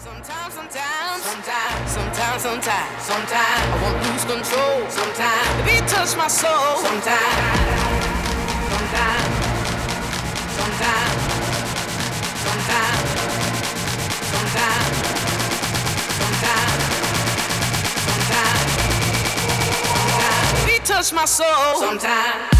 Sometimes, sometimes, sometimes, sometimes, sometimes, sometimes I won't lose control. Sometimes the beat touch my soul. Sometimes, sometimes, sometimes, sometimes, sometimes, sometimes, sometimes, sometimes the beat touch my soul. Sometimes.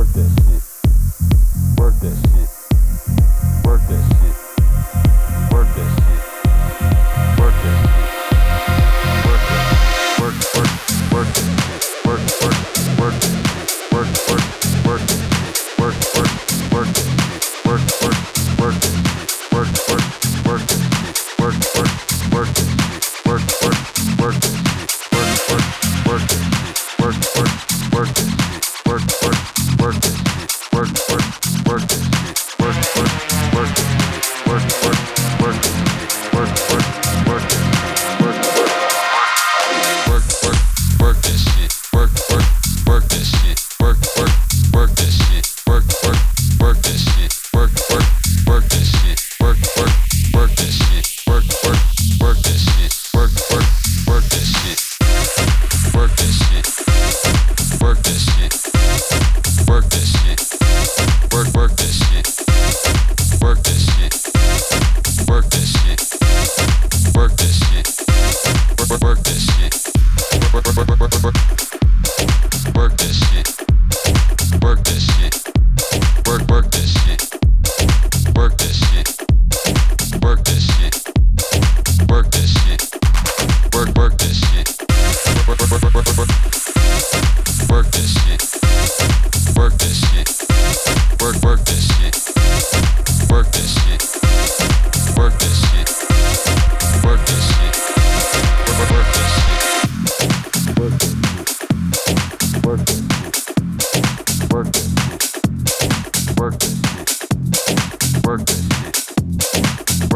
Work that shit. Work that shit. Work that shit.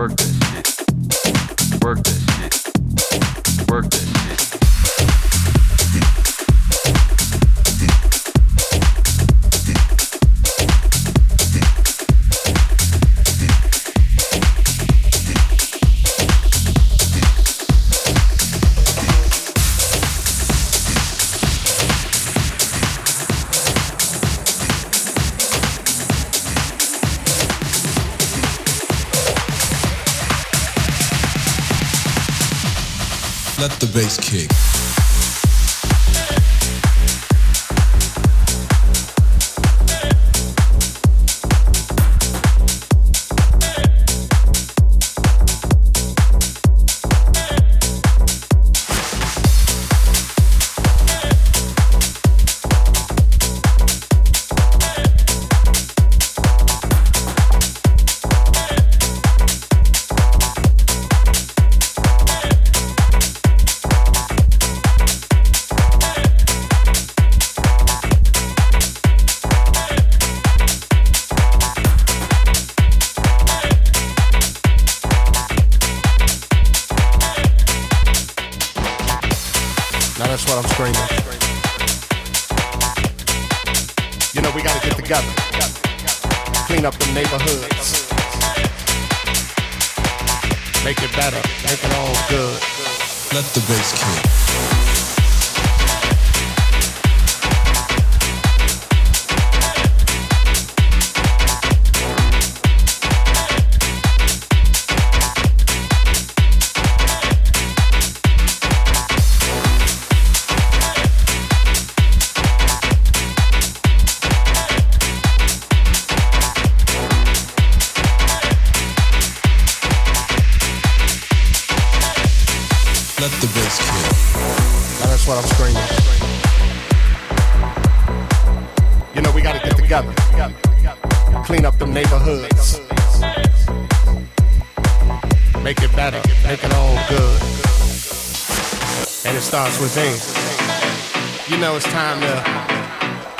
work this.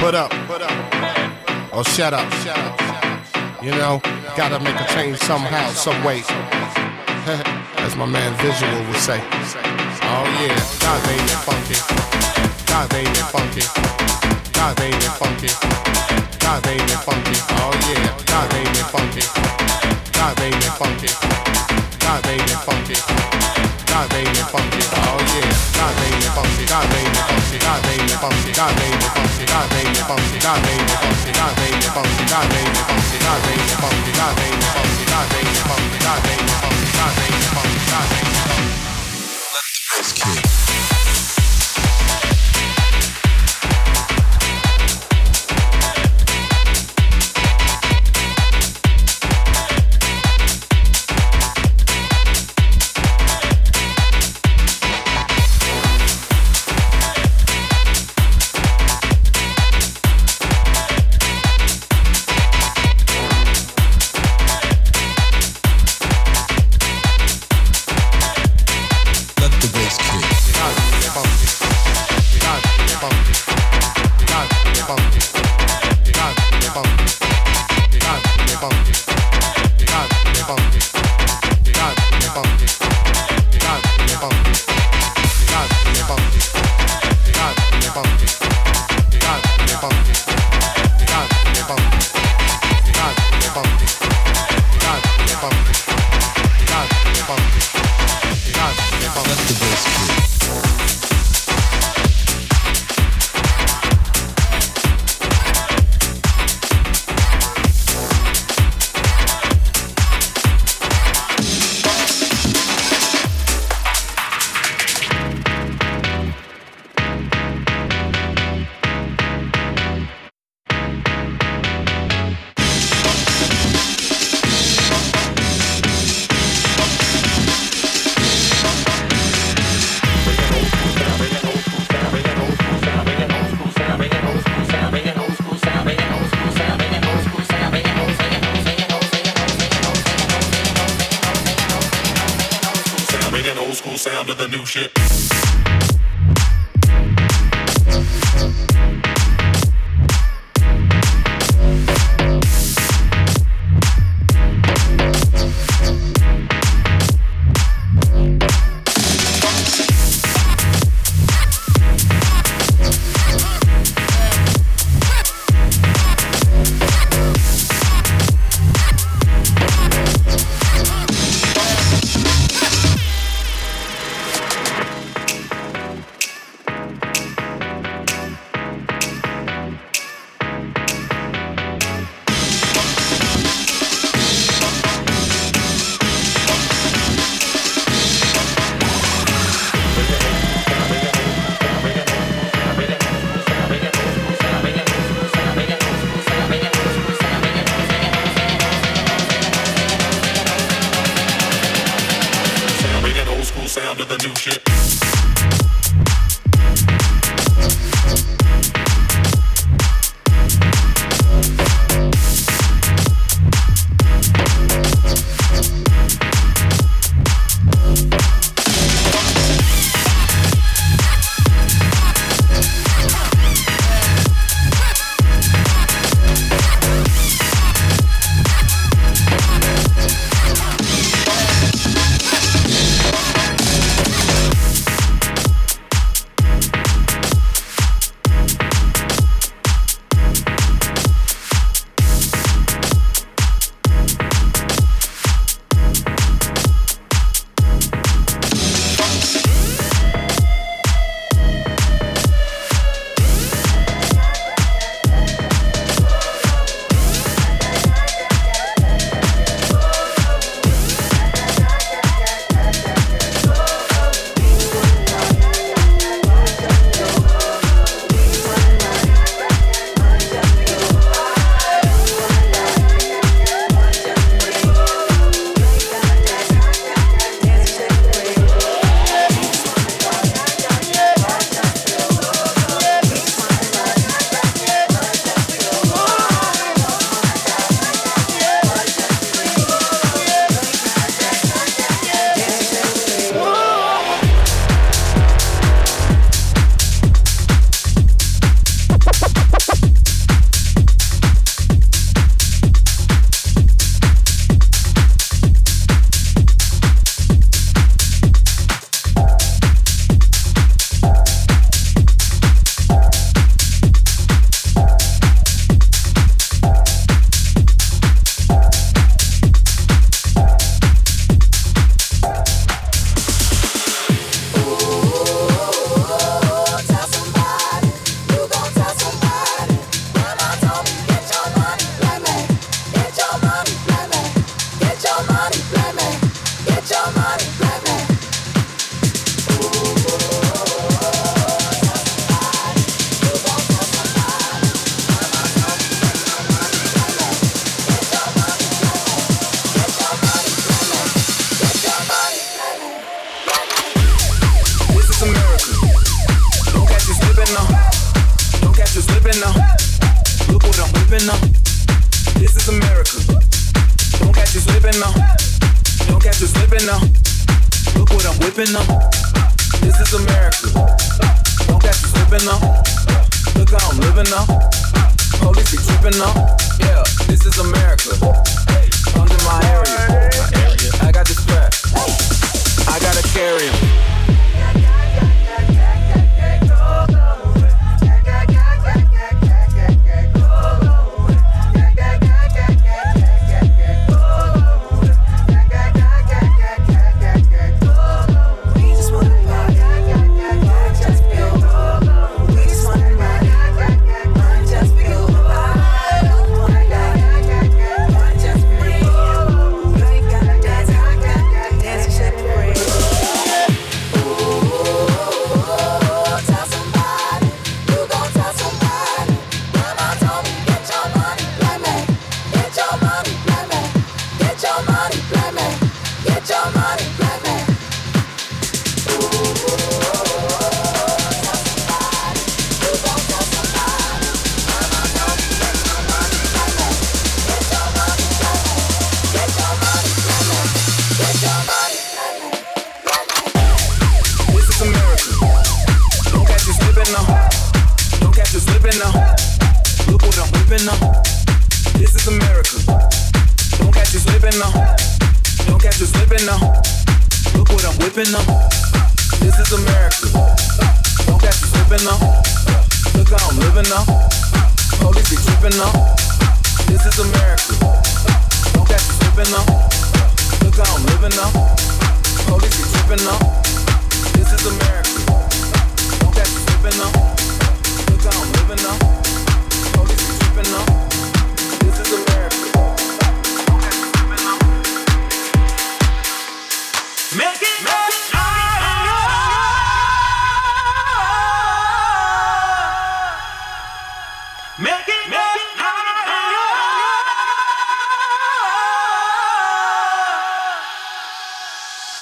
Shut up. Shut up, shut up, or shut up You know, gotta make a change somehow, some way. As my man Visual would say. Oh yeah, God ain't it funky. God ain't it funky. God ain't it funky. God ain't it funky. Oh yeah, God ain't it funky. God ain't it funky. God ain't it funky. Oh. Let the bass kick.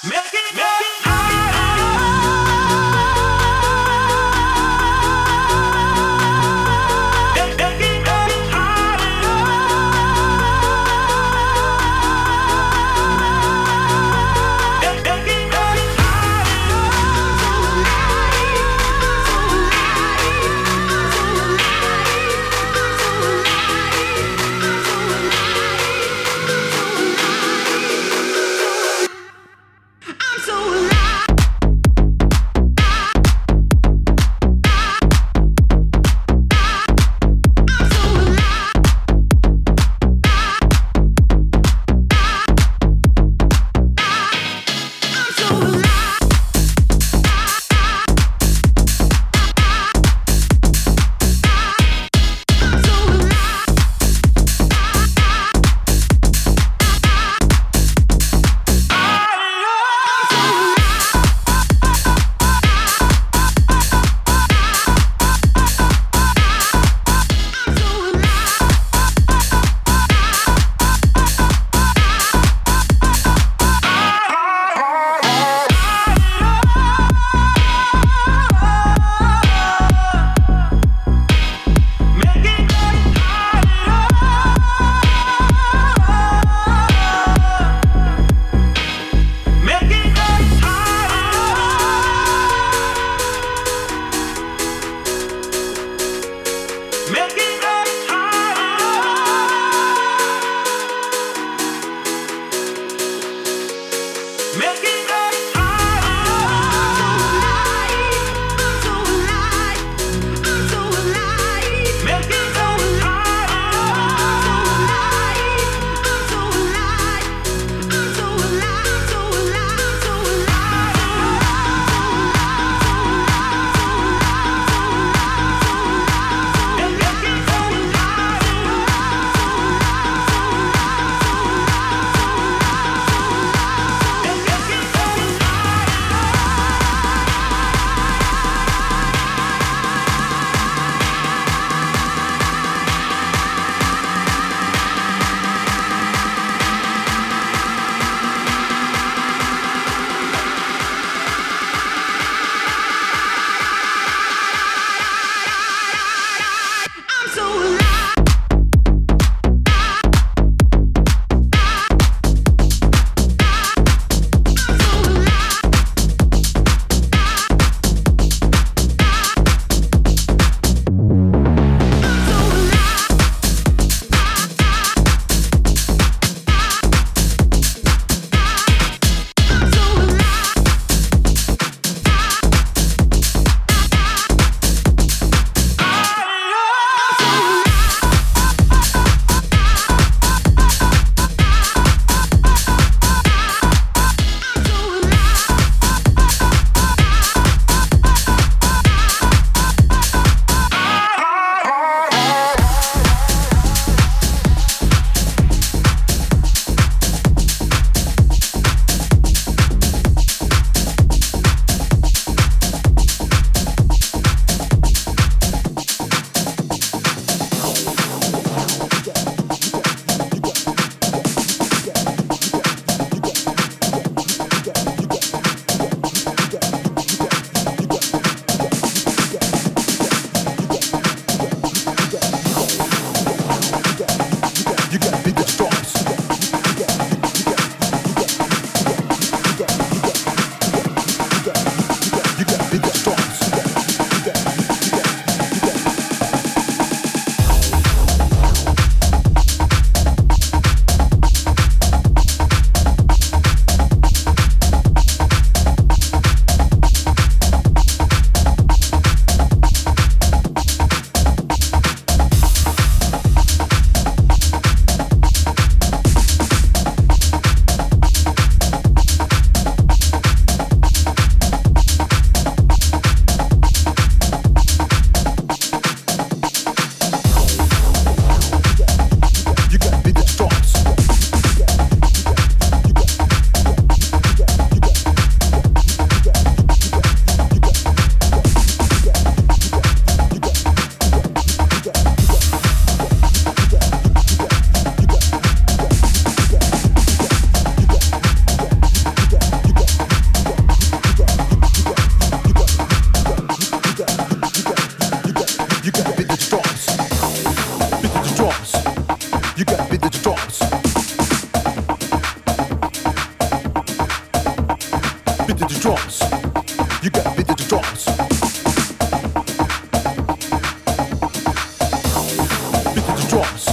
Make it, make it. drums.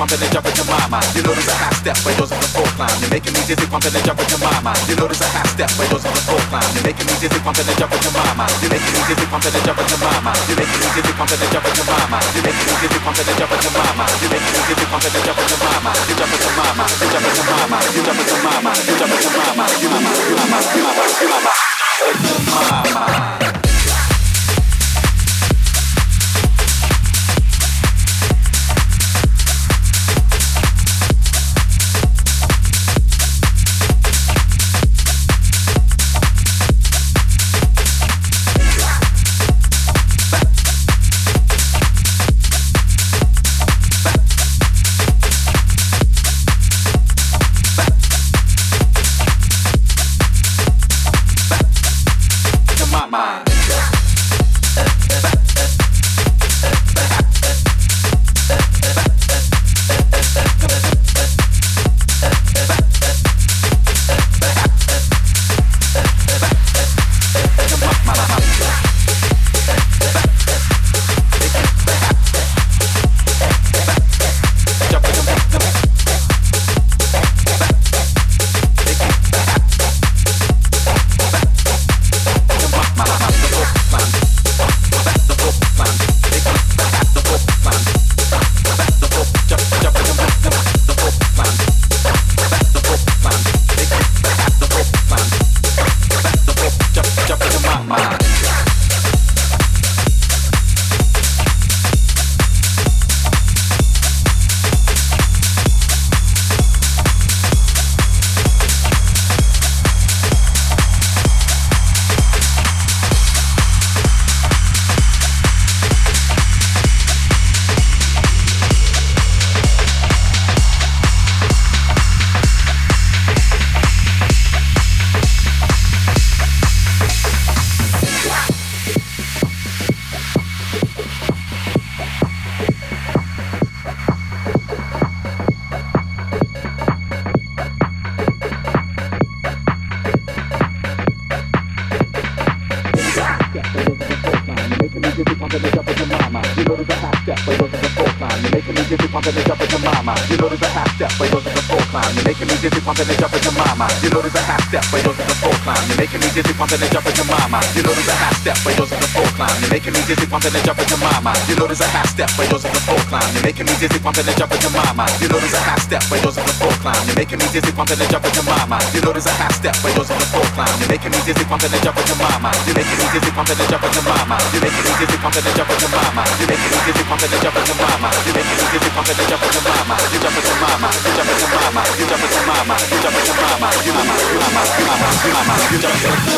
Pumping and jumping to my mind. You notice a half step by yours on the fourth line. You're making me dizzy, pumping and jumping to my mind. You notice a half step by yours on the fourth line. You're making me dizzy, pumping and jumping to my mind. You're making me dizzy, pumping and jumping to my mind. You're making me dizzy, pumping and jumping to my mind. You're making me dizzy, pumping and jumping to my mind. You're making me dizzy, bumping and jumping to my mind. You're jumping to my mind. You're jumping to my mind. You're jumping to my mind. You're jumping to my mind. You're my mind. You're my mind. You're my mind. You're my mind. You're my mind. Pumping and jumping to mama. You know there's a half step, but yours is a full climb. You're making me dizzy, pumping and jumping to mama. You know there's a half step, but yours is a full climb. You're making me dizzy, pumping and jumping to mama. You know there's a half step, but yours is a full climb. You're making me dizzy, pumping and jumping to mama. You're making me dizzy, pumping and jumping to mama. You're making me dizzy, pumping and jumping to mama. You're making me dizzy, pumping and jumping to mama. You're making me dizzy, pumping and jumping to mama. You jumping to mama. You jumping to mama. You jumping to mama. You jumping to mama. You mama. You mama. You mama. You mama. You jumping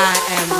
I am